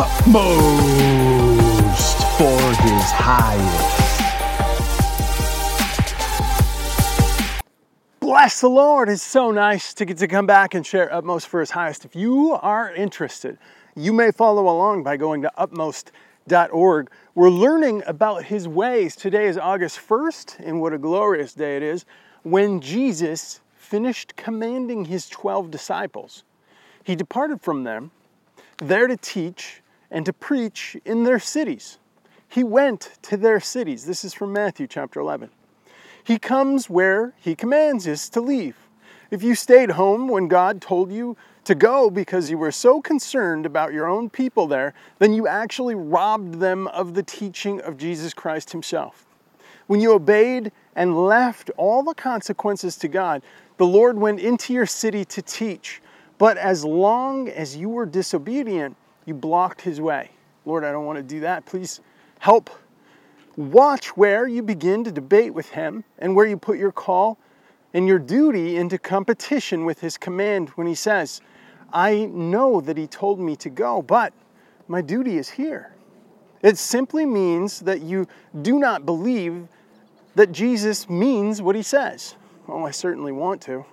utmost for his highest. Bless the Lord. It's so nice to get to come back and share Utmost for his highest. If you are interested, you may follow along by going to utmost.org. We're learning about his ways. Today is August 1st, and what a glorious day it is when Jesus finished commanding his 12 disciples. He departed from them, there to teach and to preach in their cities. He went to their cities. This is from Matthew chapter 11. He comes where he commands us to leave. If you stayed home when God told you to go because you were so concerned about your own people there, then you actually robbed them of the teaching of Jesus Christ Himself. When you obeyed and left all the consequences to God, the Lord went into your city to teach. But as long as you were disobedient, you blocked His way. Lord, I don't want to do that. Please help. Watch where you begin to debate with Him and where you put your call and your duty into competition with His command when He says, I know that He told me to go, but my duty is here. It simply means that you do not believe that Jesus means what He says. Oh, I certainly want to.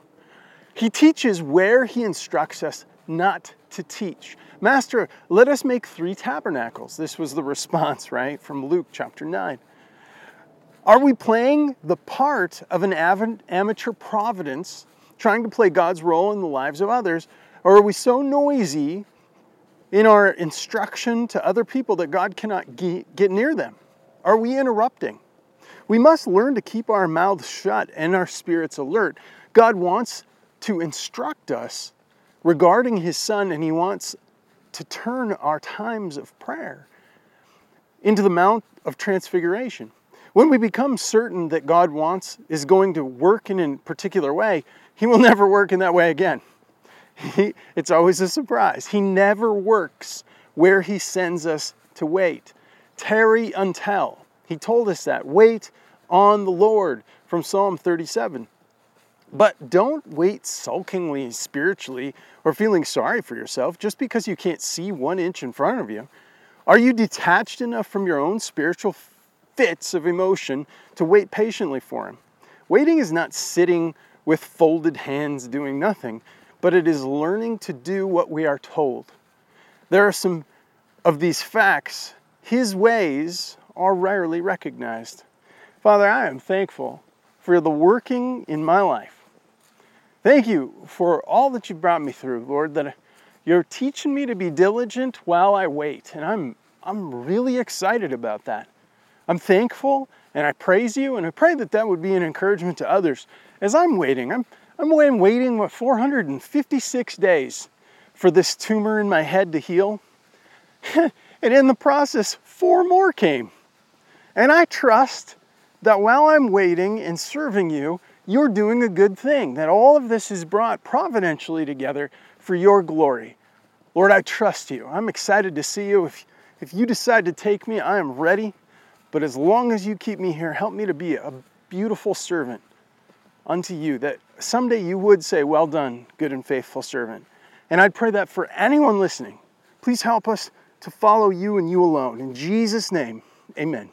He teaches where He instructs us not to teach. Master, let us make three tabernacles. This was the response, right, from Luke chapter 9. Are we playing the part of an amateur providence, trying to play God's role in the lives of others, or are we so noisy in our instruction to other people that God cannot get near them? Are we interrupting? We must learn to keep our mouths shut and our spirits alert. God wants to instruct us regarding His Son, and He wants to turn our times of prayer into the Mount of Transfiguration. When we become certain that God wants is going to work in a particular way, He will never work in that way again. He, it's always a surprise. He never works where He sends us to wait. Tarry until. He told us that. Wait on the Lord from Psalm 37. But don't wait sulkingly spiritually or feeling sorry for yourself just because you can't see one inch in front of you. Are you detached enough from your own spiritual fits of emotion to wait patiently for Him. Waiting is not sitting with folded hands doing nothing, but it is learning to do what we are told. There are some of these facts. His ways are rarely recognized. Father, I am thankful for the working in my life. Thank you for all that you brought me through, Lord, that you're teaching me to be diligent while I wait. And I'm, I'm really excited about that. I'm thankful and I praise you, and I pray that that would be an encouragement to others as I'm waiting. I'm, I'm waiting what, 456 days for this tumor in my head to heal. and in the process, four more came. And I trust that while I'm waiting and serving you, you're doing a good thing, that all of this is brought providentially together for your glory. Lord, I trust you. I'm excited to see you. If, if you decide to take me, I am ready. But as long as you keep me here, help me to be a beautiful servant unto you, that someday you would say, Well done, good and faithful servant. And I'd pray that for anyone listening, please help us to follow you and you alone. In Jesus' name, amen.